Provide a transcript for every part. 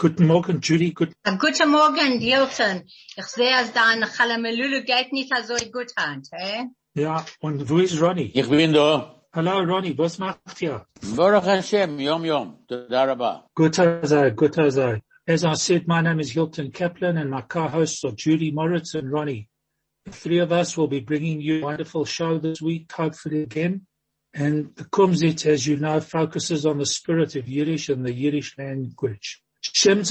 Guten Morgen, Judy. Good. Guten Morgen, Hilton. Ich sehe, dass dein Chalamelulu geht nicht so gut hand, eh? Ja, und wo ist Ronnie? Ich bin da. Hallo, Ronnie, was macht ihr? Baruch Hashem, Yom Yom. Toda Rabba. Good as good as As I said, my name is Hilton Kaplan and my co-hosts are Judy Moritz and Ronnie. The three of us will be bringing you a wonderful show this week, hopefully again. And the Kumzit, as you know, focuses on the spirit of Yiddish and the Yiddish language. Shem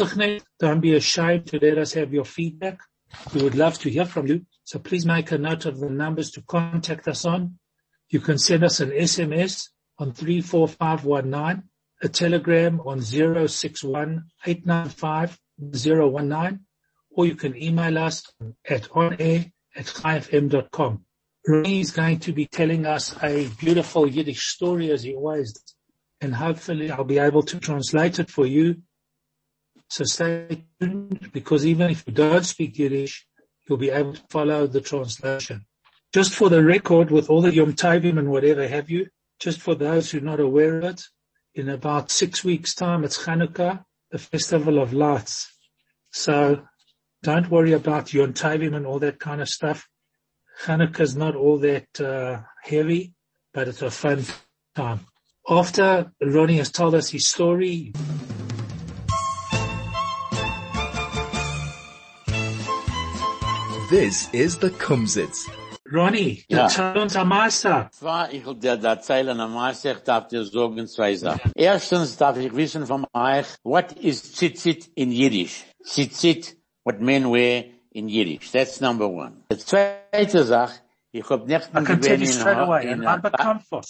don't be ashamed to let us have your feedback. We would love to hear from you. So please make a note of the numbers to contact us on. You can send us an SMS on 34519, a telegram on 061 or you can email us at onair at chaifm.com. Ronnie is going to be telling us a beautiful Yiddish story as he always does. And hopefully I'll be able to translate it for you. So stay tuned because even if you don't speak Yiddish, you'll be able to follow the translation. Just for the record, with all the Yom Tovim and whatever have you, just for those who are not aware of it, in about six weeks time, it's Hanukkah, the festival of lights. So don't worry about Yom Tovim and all that kind of stuff. Hanukkah is not all that uh, heavy, but it's a fun time. After Ronnie has told us his story, This is the Kumzits. Ronnie, Ja. erzähl uns am Meister. Zwar, ich will dir da erzählen, am meisten ich darf dir sagen zwei Sachen. Erstens darf ich wissen von euch, what is tzitzit in Yiddish? Tzitzit, what men wear in Yiddish. That's number one. Die zweite Sache, ich hab nicht I can tell you in- straight away, in- and I'm comfort.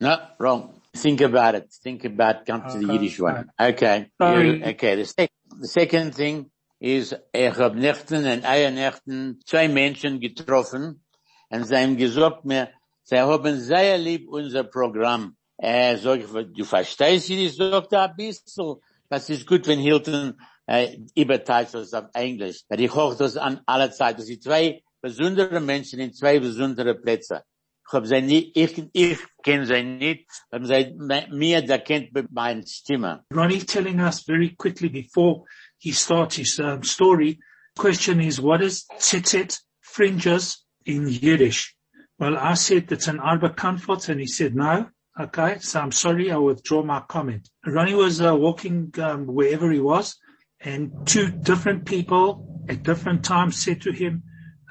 No, wrong. Think about it. Think about, come to the Yiddish one. Okay. Sorry. You- Okay. The, sec the second thing is, ich hab nächten und eier nächten zwei Menschen getroffen und sie haben gesagt mir, sie haben sehr lieb unser Programm. Äh, sag ich, du verstehst Yiddish, sagt er ein bisschen. Das ist gut, wenn Hilton äh, überteilt das auf Englisch. Weil ich hoch das an aller Zeit. Das sind zwei besondere Menschen in zwei besondere Plätze. Ich hab sie nicht, ich, ich kenne sie nicht, haben sie mir da kennt mit meiner Stimme. Ronnie telling us very quickly before he starts his um, story. Question is, what is tzitzit fringes in Yiddish? Well, I said it's an arba kanfot, and he said no. Okay, so I'm sorry, I withdraw my comment. Ronnie was uh, walking um, wherever he was, and two different people at different times said to him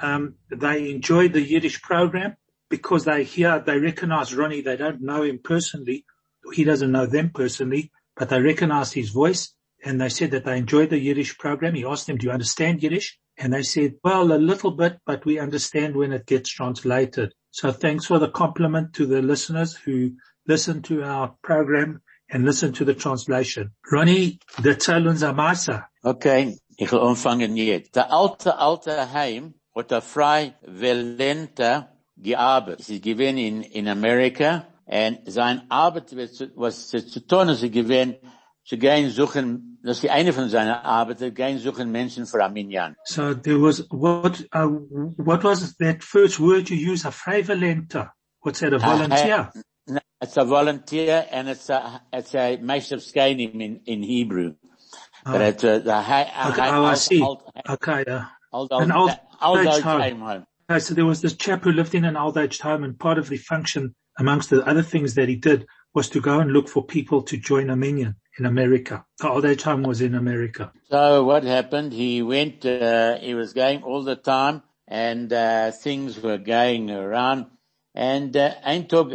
um, they enjoy the Yiddish program because they hear, they recognize Ronnie. They don't know him personally. He doesn't know them personally, but they recognize his voice and they said that they enjoyed the Yiddish program. He asked them, do you understand Yiddish? And they said, well, a little bit, but we understand when it gets translated. So thanks for the compliment to the listeners who listen to our program and listen to the translation. Ronnie, the Tzalun Zamasa. Okay, ich will anfangen jetzt. Der alte, alte Heim hat er frei Valenta gearbeitet. Sie gewesen in, in Amerika und sein Arbeit, was- was zu tun sie gewesen, zu gehen suchen, das ist eine von seiner Arbeiten, gehen suchen Menschen für Arminian. So there was, what, uh, what was that first word you use? A favorlenta. What's that? A volunteer? No, It's a volunteer and it's a, it's a Meshav Skanim in, in Hebrew. But it's a, the high, Okay, oh, I see. Okay, uh, old, An old, old old, age old home. home. Okay, so there was this chap who lived in an old age home and part of the function amongst the other things that he did was to go and look for people to join a minyan in America. The old age home was in America. So what happened? He went, uh, he was going all the time and, uh, things were going around. And, uh, ein Tag,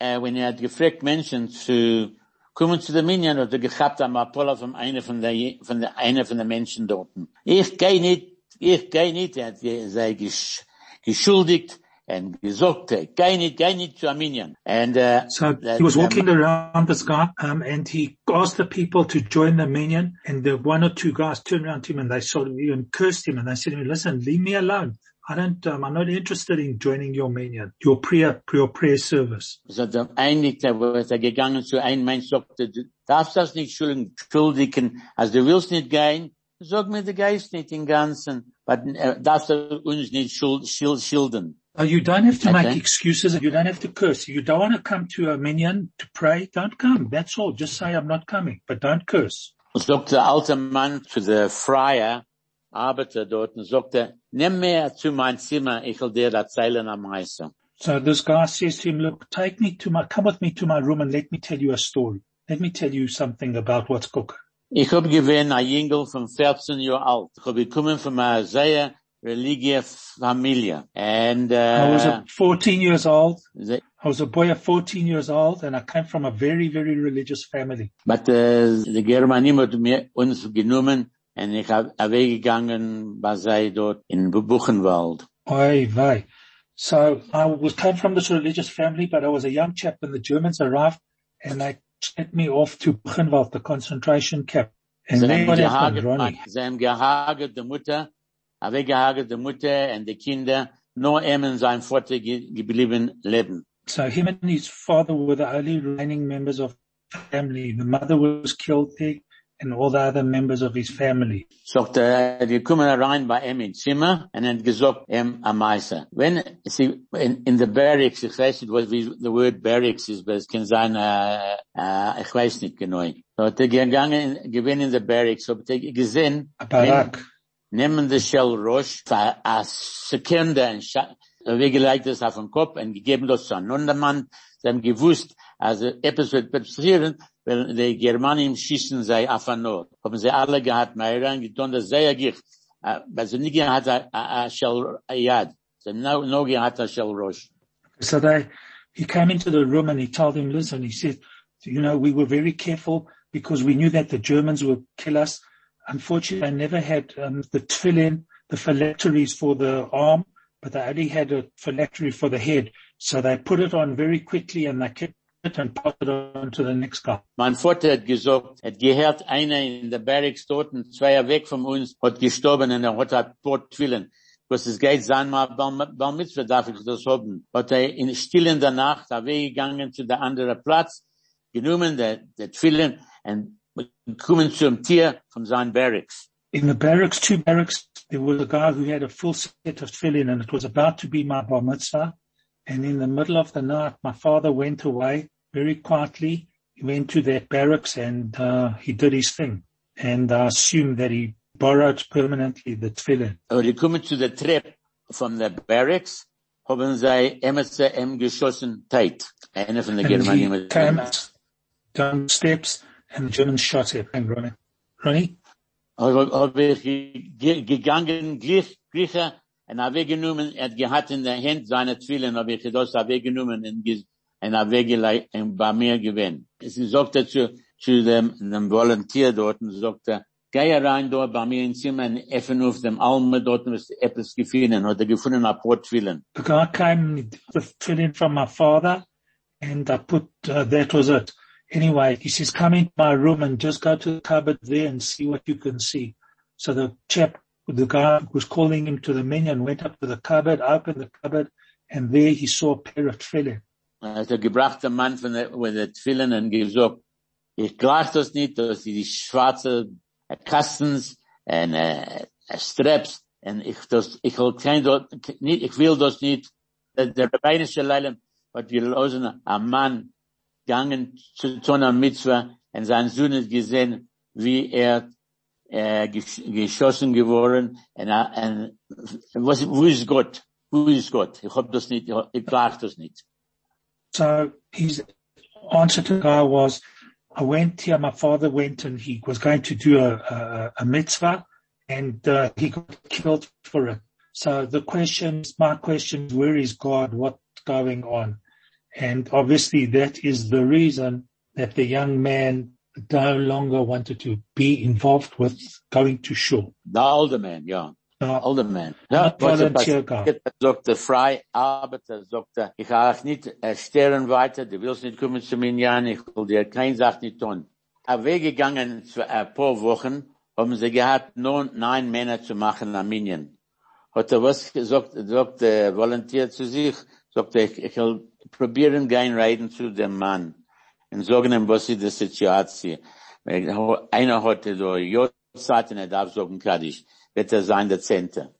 uh, when er hat gefragt Menschen zu kommen zu der Minyan, hat er gehabt am Apollo von einer von der, von der, einer von den Menschen dort. Ich geh nicht, ich geh nicht, er hat ge- sei gesch, geschuldigt, and gesagt, geh nicht, geh nicht zu Armenian. And, uh, So that- he was um, walking around this guy, um, and he asked the people to join the minyan, and the one or two guys turned around to him and they sort of even cursed him, and they said to him, listen, leave me alone. I don't, um, I'm not interested in joining your minyan, your prayer, your prayer service. So der einigt, er wird er gegangen zu einem Mensch, sagte, darfst das nicht schuldigen, also du willst nicht gehen, sag mir der Geist nicht im Ganzen, aber äh, darfst du uns nicht schuld, schild, schilden. Uh, you don't have to make Okay. excuses. You don't have to curse. You don't want to come to a minyan to pray. Don't come. That's all. Just say I'm not coming, but don't curse. Sagt der alte Mann zu der Freier, Arbeiter dort, und sagte, nimm mir zu mein Zimmer, ich will dir erzählen am meisten. So this guy says to him, look, take me to my, come with me to my room and let me tell you a story. Let me tell you something about what's cooking. Ich hab gewesen ein Jüngel von 14 Jahren alt. Ich hab gekommen von einer sehr religiöse Familie. And, I was uh, a 14 years old. I was a boy of 14 years old and I came from a very, very religious family. but, uh, die Germanie hat mir uns genommen und ich hab weggegangen bei sei dort in Buchenwald. Oy vey. So I was came from this religious family, but I was a young chap when the Germans arrived and they sent me off to Buchenwald, the concentration camp. And then what happened, Ronnie? sie haben gehagelt die Mutter, Mutter und die Kinder, nur ihm und sein Vater geblieben leben. So him and his father were the only remaining members of the family. The mother was killed there and all the other members of his family. Sagt er, wir kommen rein bei ihm ins Zimmer und er hat gesagt, ihm am Meister. Wenn sie in, in the barracks, ich weiß nicht, was the word barracks is, aber es kann sein, äh, äh, ich weiß nicht genau. So hat er gegangen, gewinn in the barracks, hat er gesehen. Nehmen das auf den Kopf und gegeben das zu einem. Sie haben gewusst, also etwas wird passieren, weil die Germanen schießen sei auf den Nord. Haben sie alle gehabt, reingetan, das Gift. Äh, sie nicht gehabt a äh, äh, Shell äh, Yad. Sie haben no gehabt, Roche. So they, he came into the room and he told him, listen, he said, you know, we were very careful because we knew that the Germans would kill us. Unfortunately, they never had um, the tefillin, the phylacteries for the arm, but they only had a phylactery for the head. So they put it on very quickly and they kept it and passed it on to the next guy. Mein Vater hat gesagt, hat gehört einer in der Barracks dort, und zwei weg von uns, hat gestorben und er hat ein Port Twillen. Was es geht sein, mal beim Mitzvah darf ich das haben. Hat er in stillen der Nacht weggegangen zu der anderen Platz, genommen der, der Twillen und kommen zum Tier von seinen Barracks. In the barracks, two barracks, there was a guy who had a full set of tefillin and it was about to be my bar mitzvah. And in the middle of the night, my father went away very quietly. He went to that barracks and uh, he did his thing. And I assume that he borrowed permanently the tefillin. Aber die kommen zu der Treppe von der Barracks, haben sie ihm geschossen, Tate. Einer von der Germanen. down steps and the Germans shot him. Hang, Ronnie. Ronnie? habe hab ich ge- gegangen, gleich, gleicher, und er weggenommen, er hat in der Hand seine Zwillen, habe ich das weggenommen und, ge- und er weggelegt und bei mir gewinnt. Es sagt er zu, zu dem, dem Volontier dort, und sagt er, geh rein dort bei mir ins Zimmer und öffne auf dem Alme dort, ist etwas gefunden, hat er gefunden, ein paar. The guy came with tefillin from my father and I put, uh, that was it. Anyway, he says, come into my room and just go to the cupboard there and see what you can see. So the chap, the guy who was calling him to the minyan went up to the cupboard, opened the cupboard and there he saw a pair of tefillin. Er gebracht, der Mann von der, mit der Zwillen, und gesagt, ich gleich das nicht, dass die schwarze Kastens und äh, Straps, und ich das, ich will kein nicht, ich will das nicht, der, rabbinische Leilem hat gelassen, ein Mann gegangen zu und sein Sohn hat gesehen, wie er äh, gesch geschossen geworden, und, er- und was, wo ist Gott? Wo ist Gott? Ich das nicht, ich, ich das nicht. So his answer to guy was, I went here, my father went and he was going to do a, a, a mitzvah and uh, he got killed for it. So the question, my question where is God? What's going on? And obviously that is the reason that the young man no longer wanted to be involved with going to shul. The older man, ja. Ja. older man. Not was er volunteer passiert, sagt der frei Arbeiter, sagt er, ich auch nicht äh, stehren weiter, du willst nicht kommen zu mir, Jan, ich will dir keine Sache nicht tun. Er weggegangen für ein paar Wochen, haben sie gehabt, nur neun Männer zu machen am Minyan. Hat er was gesagt, sagt der Volontier zu sich, sagt er, ich, ich will probieren gehen reden zu dem Mann und sagen ihm, was ist die Situation. Einer hatte so, Jodzeiten, er darf sagen, Kaddisch, wird er sein der Zehnte.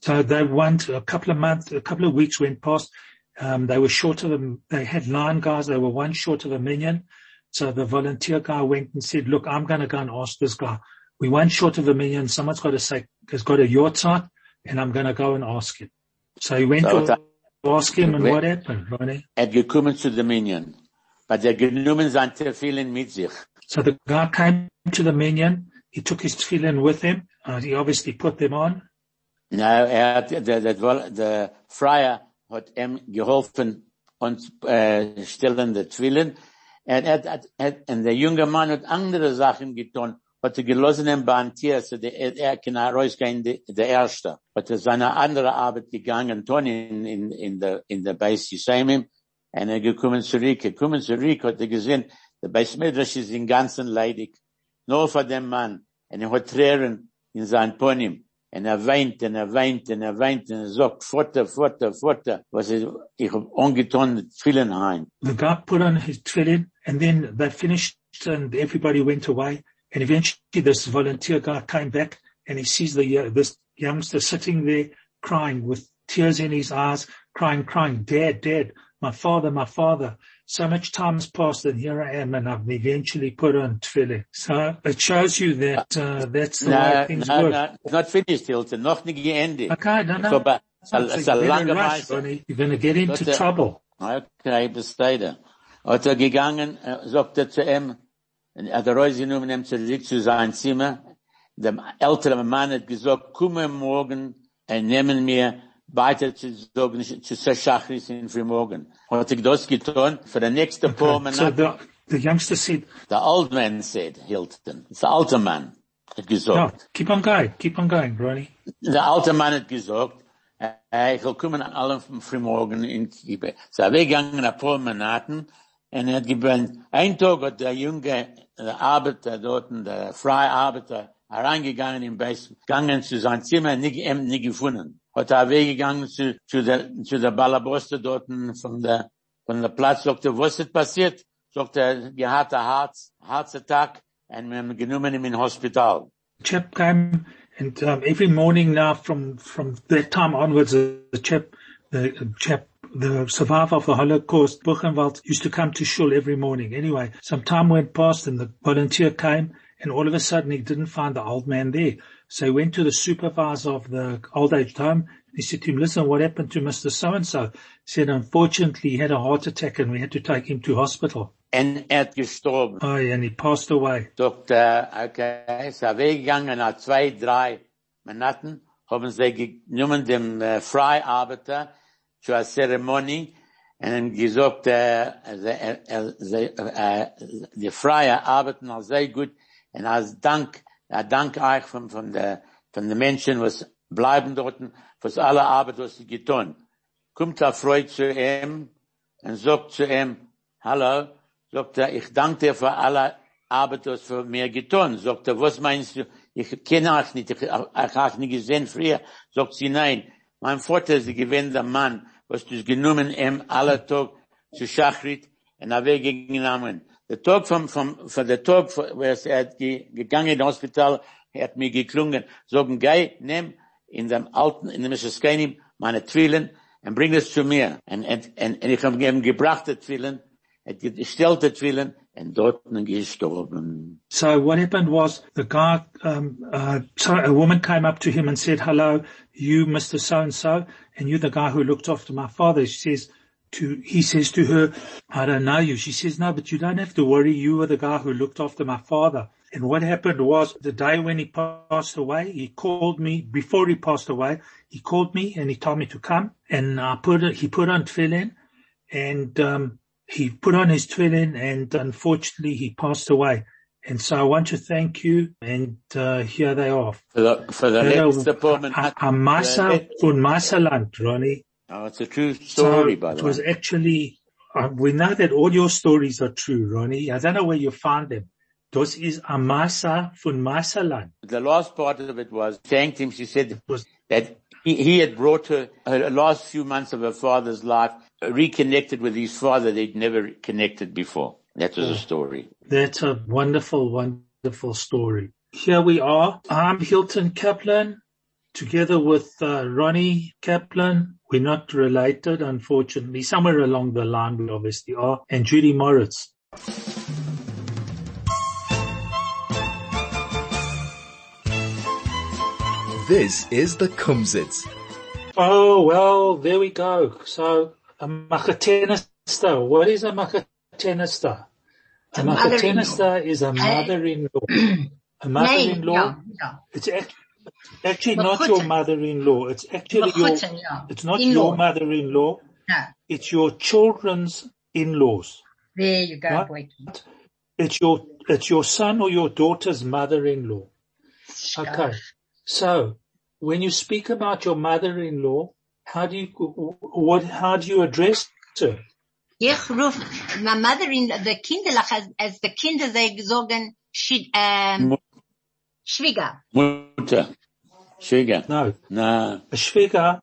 So they went a couple of months, a couple of weeks went past. Um, they were short of a, they had nine guys. They were one short of a million. So the volunteer guy went and said, look, I'm going to go and ask this guy. We one short of a million. Someone's got to say, has got a yahrzeit and I'm going to go and ask him. So he went So to ask him and what happened, Ronnie? Er gekommen zu dem Minyan. Weil er genommen sein Tefillin mit sich. So the guy came to the minyan. He took his tefillin with him. Uh, he obviously put them on. Na, er hat, der, der, der, der Freier hat ihm geholfen und, äh, stellen der Twillen. Er hat, hat, hat, und der junge Mann hat andere Sachen getan, hat er gelassen Bantier, so der, er, kann rausgehen, der, Erste. Hat er seine andere Arbeit gegangen, tun in, in, in der, in der Beis Yisraelim, und er gekommen zurück, gekommen zurück, hat er gesehen, der Beis Midrash ist im Ganzen leidig, nur vor dem Mann, und er hat Tränen in sein Ponym, und er weint, und er weint, und er weint, und er sagt, Vater, Vater, Vater, was ist, ich hab ungetan vielen heim. The guy put on his tefillin and then they finished and everybody went away. And eventually this volunteer guy came back and he sees the, uh, this youngster sitting there crying with tears in his eyes, crying, crying, dad, dad, my father, my father. So much time has passed and here I am and I've eventually put on tefillin. So it shows you that, uh, that's the way things no, work. no, it's not finished, Hilton, noch nicht geendet. Okay, no, no. So, but, So it's a better lange rush. You're going to get into trouble. Okay, besteht er. Hat er gegangen, sagt er zu ihm, hat er rausgenommen, ihm zurück zu sein Zimmer. Der ältere Mann hat gesagt, komme morgen, und nehmen mir weiter zu sagen, zu Sechachris in Frühmorgen. Hat er das getan, für die nächste paar So Monate. the, the youngster said, The old man said, Hilton. The alte Mann hat no, gesagt. keep on going, keep on going, Ronnie. Der alte Mann hat gesagt, ich will kommen vom Frühmorgen in Kiebe. So er weggegangen ein paar Monaten und hat gebrannt. Ein Tag hat der junge der Arbeiter dort, der freie Arbeiter, hereingegangen im Beis, gegangen zu sein Zimmer, nicht, ihm nicht gefunden. Hat er weggegangen zu, zu der, zu der Ballaboste dort von der, von der Platz, sagt er, was ist passiert? Sagt er, er hatte Herz, Herzattack, und wir haben genommen ihn in Hospital. chap came and um, every morning now from from that time onwards the chap the chap the survivor of the Holocaust Buchenwald used to come to shul every morning. Anyway some time went past and the volunteer came and all of a sudden he didn't find the old man there. So he went to the supervisor of the old age home he said to him listen what happened to Mr. so and so he said unfortunately he had a heart attack and we had to take him to hospital. Und er hat gestorben. oh and he passed away. Äh, okay, ist er weggegangen nach zwei, drei Monaten, haben sie genommen dem äh, Freiarbeiter Zeremonie und gesagt, äh, also, äh, äh, äh, die Freie arbeiten auch sehr gut und als Dank, äh, Dank euch von, von der, von den Menschen, was bleiben dort, für alle Arbeit, was sie getan. Kommt er Freud zu ihm und sagt zu ihm, hallo, sagt er, ich danke dir für alle Arbeit, was für mir getan. Sagt er, was meinst du? Ich kenne euch nicht, ich, ich habe euch nicht gesehen früher. Sagt sie, nein, mein Vater ist gewesen der Mann, was du genommen ihm alle Tag zu Schachrit und er weggegangen. Der Tag vom, vom, von der Tag, wo er ge, gegangen in das Hospital, er hat mir geklungen, sagen, geh, nimm in dem alten, in dem Mischeskeinim, meine Twillen, und bring es zu mir. Und, und, und, und ich habe ihm gebracht, die Twillen, hat gestellt die Twillen, und dort gestorben. So what happened was the guy, um, uh, a woman came up to him and said, hello, you Mr. So-and-so, and you're the guy who looked after my father. She says to, he says to her, I don't know you. She says, no, but you don't have to worry. You were the guy who looked after my father. And what happened was the day when he passed away, he called me, before he passed away, he called me and he told me to come and I put, he put on tefillin and, um, he put on his tefillin and unfortunately he passed away. And so I want to thank you, and uh, here they are. For the, for the Hello, next department. A- a Massa und Massaland, Ronnie. Oh, it's a true So story, by it was actually, uh, we know that all your stories are true, Ronnie. I don't know where you found them. Das is a Massa von Massaland. The last part of it was thanked him. She said was- that he, he had brought her her last few months of her father's life reconnected with his father. They'd never connected before. That was a story. That's a wonderful, wonderful story. Here we are. I'm Hilton Kaplan, together with uh, Ronnie Kaplan. We're not related, unfortunately. Somewhere along the line we obviously are. And Judy Moritz. This is the Kumzits. Oh, well, there we go. So, a machatenista. What is a machatenista? A a machatenista is a mother-in-law. A mother-in-law. yeah. It's act- actually not your mother-in-law. It's actually your, it's not your mother-in-law. It's your children's in-laws. there you go, boy. It's your, it's your son or your daughter's mother-in-law. Okay. So when you speak about your mother-in-law, how do you, what, how do you address her? Ich ruf, my mother in the Kinderlach, as, as the Kinder they sagen, Schid, Mu- Schwieger. Mutter. Sugar. No, No. a Schwieger,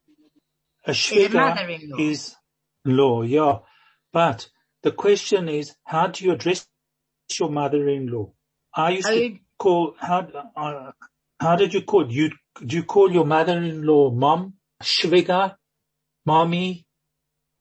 a Schwieger is law, yeah. But the question is, how do you address your mother-in-law? I used I to call, how, uh, how did you call, you, do you call your mother-in-law mom, Schwieger, mommy,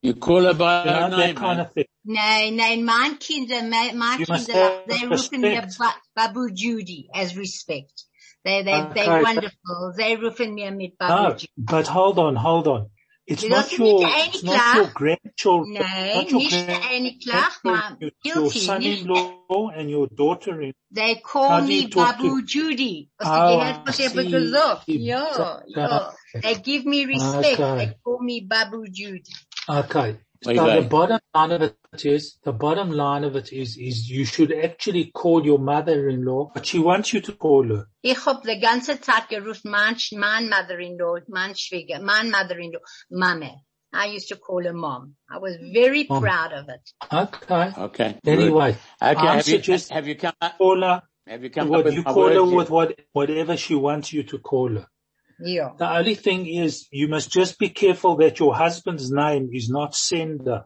You call her by you her name. that kind of thing? Nein, nein, mein Kinder, mein, mein You Kinder, they rufen mir respect. ba Babu Judy as respect. They, they, Okay, they're wonderful. They rufen mir mit Babu No, Judy. but hold on, hold on. It's not your, it's not your grandchildren. Nee, not your nicht grandchildren, maar your son-in-law and your daughter-in-law. they call me you talk to- Babu Judy. Oh, du gehört, was I ich habe see. gesagt? Ja, ja. Okay. They give me ah, respect. Okay. They call me Babu Judy. Okay. So the bottom line of it is, the bottom line of it is, is you should actually call your mother-in-law, but she wants you to call her. Ich hab die ganze Zeit gerufen, mein, mein mother-in-law, mein Schwieger, mein mother-in-law, Mame. I used to call her mom. I was very Mom. proud of it. Okay. Okay. Anyway, Okay. I'm Have you, suggest- have you come up, call her, have you come up what, with you call her with what, whatever she wants you to call her. Yeah. The only thing is you must just be careful that your husband's name is not Sender.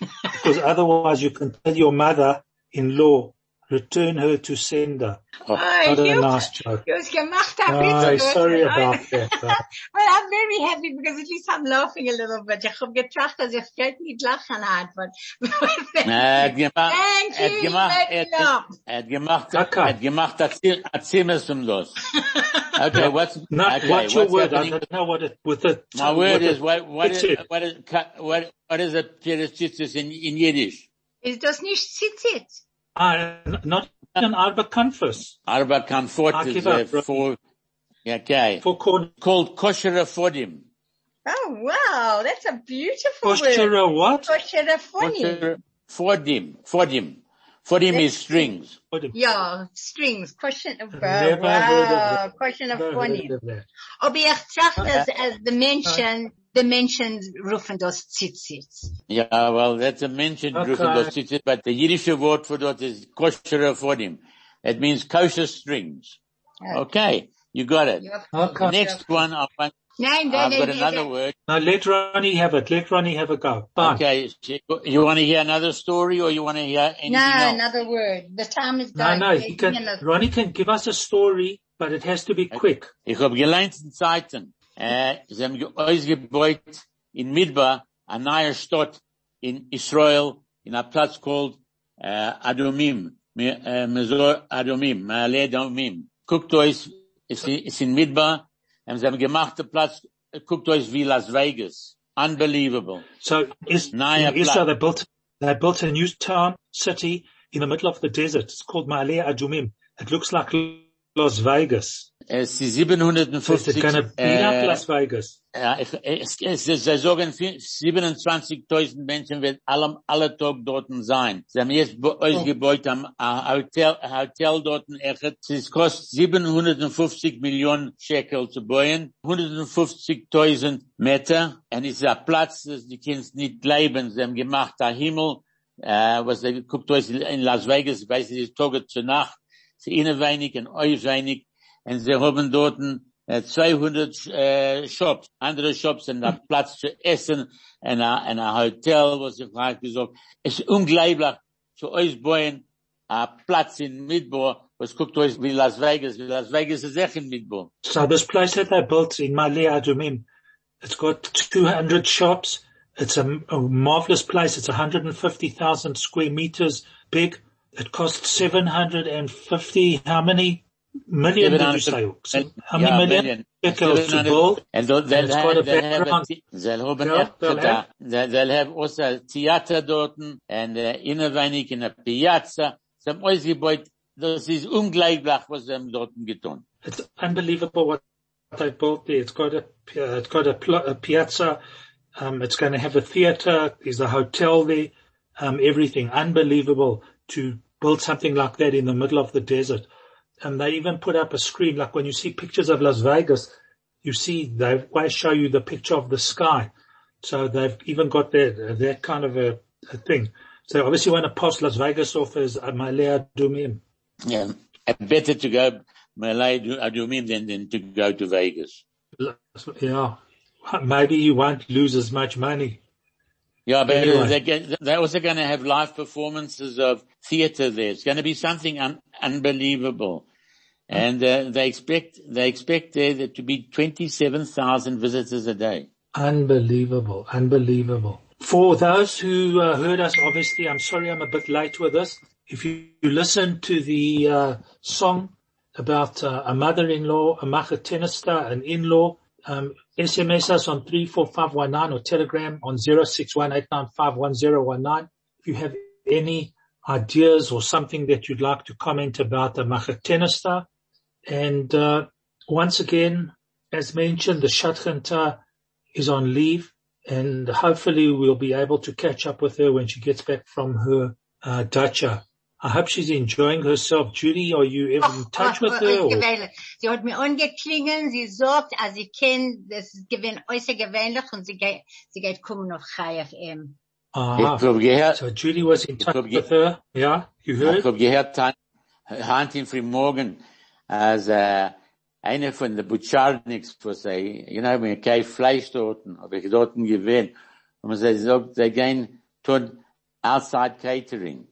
because otherwise you can tell your mother-in-law, return her to Sender. Oh, Not a nice joke. You gemacht Oh, sorry about that. Well, I'm very happy because at least I'm laughing a little bit. Ich hab getracht, dass ich geht nicht lachen hat, but Na, hat gemacht, Thank you, gemacht, you er hat, laugh. er hat gemacht, Okay. er hat gemacht, erzähl, erzähl los. Okay, what's, Not, okay, what's your what's word? I don't know what it, with it. My word what is, it- what, what it's is, it. what is, what, what is a pereschitzis in, in Yiddish? Ist das nicht zitzit? Ah, not an Arba Confess Arba Kanfot is uh, up, bro. for, okay, for corn. called kosher fodim. Oh wow, that's a beautiful word. What? Kosher funny. Kosher fodim, fodim. Fodim is strings. Ja, strings. Question of, Never heard of wow, question of Never funny. heard of that. Aber ich tracht as, as the mention, the mention rufen das zitzit. Yeah, well, that's a mentioned Okay. group of those cities, but the Yiddish word for that is kosher fodim. It means kosher strings. Okay, you got it. Okay. Next one, I want, Nein, I've nein, got nein, another nein. word. Now let Ronnie have it. Let Ronnie have a go. Fine. Okay, you want to hear another story or you want to hear anything No, else? another word. The time is No, gone. no, he can, Ronnie can give us a story, but it has to be quick. Ich hab gelernt in Zeiten, Eh, sie haben ge- ausgebaut in Midbar, a neue Stadt in Israel, in a Platz called, eh, äh, Adumim, Me- eh, äh, Adumim, Ma'ale Adumim. Guckt euch, ist, ist in Midbar, und sie haben gemacht den Platz, guckt euch wie Las Vegas. Unbelievable. So is, in Israel, they built, they built a new town, city in the middle of the desert. It's called Ma'ale Adumim. It looks like Las Vegas. Es ist So is 750, it going to beat up äh, Las Vegas? Ja, ich, es, es, es, sie sagen, 27.000 Menschen werden alle, alle Tag dort sein. Sie haben jetzt bei euch Oh. gebaut am a Hotel, Hotel dort. echt. Es kostet 750 Millionen Shekel zu bauen, 150.000 Meter. Und es ist ein Platz, das die Kinder nicht leben. Sie haben gemacht, der Himmel, äh, was sie guckt euch in Las Vegas, ich weiß nicht, Tage zu Nacht. Sie ihnen wenig und euch wenig. Und sie haben dort äh, 200 äh, Shops, andere Shops und ein Platz zu essen und ein, ein Hotel, was ich gerade gesagt Es ist unglaublich zu euch bauen, ein Platz in Midbar, was guckt euch wie Las Vegas, wie Las Vegas ist echt in Midbar. So this place that they built in Ma'ale Adumim, it's got 200 shops. It's a, a marvelous place. It's 150,000 square meters big. It costs 750, how many million did you say? So how many Ja, million shekels to 700 build? And so they'll And it's a have, they'll have, a, they'll have, Yeah, an they'll extra- have- they'll, they'll have also a theater dort and uh, innerweinig in a piazza. Sie haben ausgebaut, das ist unglaublich, was sie haben dort getan. It's unbelievable what they built there. It's got a, uh, it's got a, pl- a piazza. Um, it's going to have a theater. There's a hotel there. Um, everything unbelievable to build something like that in the middle of the desert. And they even put up a screen, like when you see pictures of Las Vegas, you see they always show you the picture of the sky. So they've even got that, that kind of a, a thing. So obviously want to pass Las Vegas off as uh, a Ma'ale Adumim. Yeah. Better to go Ma'ale Adumim than, than to go to Vegas. Yeah. Maybe you won't lose as much money. Yeah, but Anyway. they also going to have live performances of theater there. It's going to be something un, unbelievable. And uh, they expect, they expect there to be 27,000 visitors a day. Unbelievable, unbelievable. For those who uh, heard us, obviously, I'm sorry I'm a bit late with this. If you, you listen to the uh, song about uh, a mother-in-law, a machatenista, an in-law, um, SMS us on 34519 or Telegram on 0618951019. If you have any ideas or something that you'd like to comment about the machatenista. And uh, once again, as mentioned, the Shatchanta is on leave and hopefully we'll be able to catch up with her when she gets back from her uh, dacha. I hope she's enjoying herself. Judy, are you ever in oh, touch with oh, her? Oh, or? Sie hat mir angeklingen, sie sagt, als sie kennt, das ist gewinn, äußerst gewöhnlich und sie geht, sie geht kommen auf Chai FM. Aha. Ich habe gehört, So Judy was in touch with her. Yeah, you heard? Ich heard? habe gehört, Hand in früh morgen, als äh, eh, einer von den Butcharniks, wo sie, you know, mir kein Fleisch dort, habe ich dort gewählt. Und sie sagt, sie gehen tun outside catering.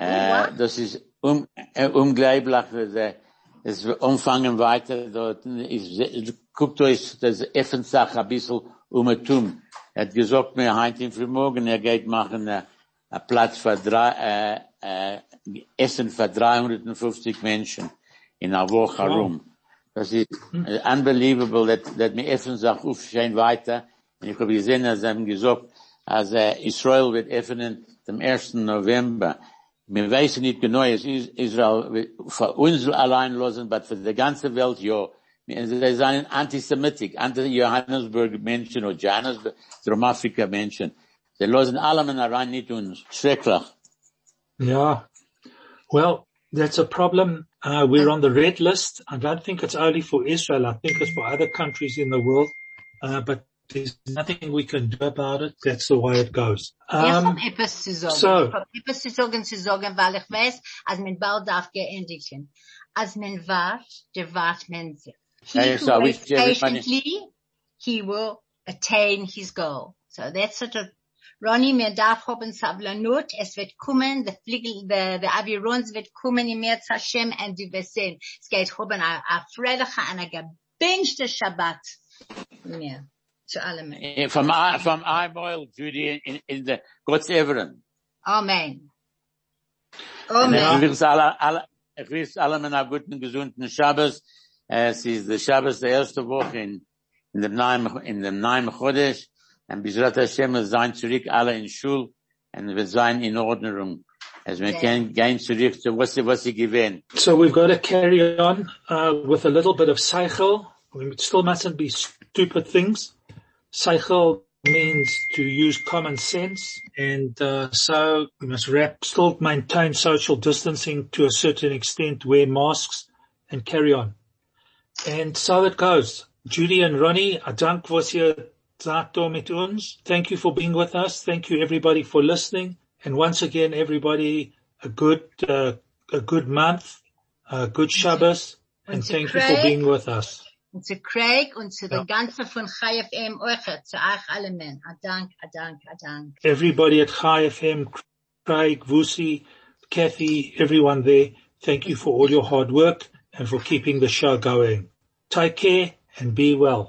Äh, das ist um, äh, unglaublich, es umfangen weiter dort, ist, guckt euch das Effensach ein bisschen um. Er hat gesagt mir, Hand in früh morgen, er geht machen, äh, ein Platz für drei, äh, äh, Essen für 350 Menschen in einer Woche Wow. rum. Das ist äh, unbelievable, that, that mir uff, schön weiter. Und ich habe gesehen, dass sie haben gesagt, als äh, Israel wird öffnen am 1. November. Wir wissen nicht genau, es ist Israel für uns allein losen, aber für die ganze Welt, ja. Sie sind antisemitic, anti-Johannesburg Menschen oder Johannesburg, Afrika Menschen. Sie losen alle Männer rein, nicht uns. Schrecklich. Yeah. Well, that's a problem. Uh, we're on the red list. I don't think it's only for Israel. I think it's for other countries in the world. Uh, but there's nothing we can do about it. That's the way it goes. Um, etwas zu sagen. so. Ich hab etwas zu sagen, zu sagen, weil ich weiß, als man bald darf geendigen. Als man wart, der wart man sich. He who so waits patiently, he will attain his goal. So that's sort of, Ronnie, mir darf haben Sablanut, es wird kommen, der Fliegel, der, der Avirons wird kommen im März Hashem, und du wirst sehen, es geht haben a, a freiliche, eine gebingste Shabbat. Ja, zu allem. Eh, From, eye- from eyeball, Judy, in, in the God's evidence. Amen. Amen. wünsche alle, alle, ich wünsche alle einen guten, gesunden Shabbos. Es ist der Shabbos der erste Woche in, in dem Naim, in dem Naim Chodesh. Und Bizrat Hashem wir sein zurück alle in Schul und wir sein in Ordnung. As wir können gehen zurück zu was, was sie gewähnt. So we've got to carry on uh, with a little bit of seichel. We still mustn't be stupid things. Seichel means to use common sense, and uh, so we must wrap, still maintain social distancing to a certain extent, wear masks, and carry on. And so it goes. Judy and Ronnie, dank was ihr sagt mit uns. Thank you for being with us. Thank you everybody for listening. And once again, everybody, a good, uh, a good month, a good Shabbos, and thank you for being with us. Und zu Craig und zu der ganzen von Chai FM euch, zu euch alle men. A dank, a dank, a dank. Everybody at Chai FM, Craig, Vusi, Kathy, everyone there, thank you for all your hard work and for keeping the show going. Take care and be well.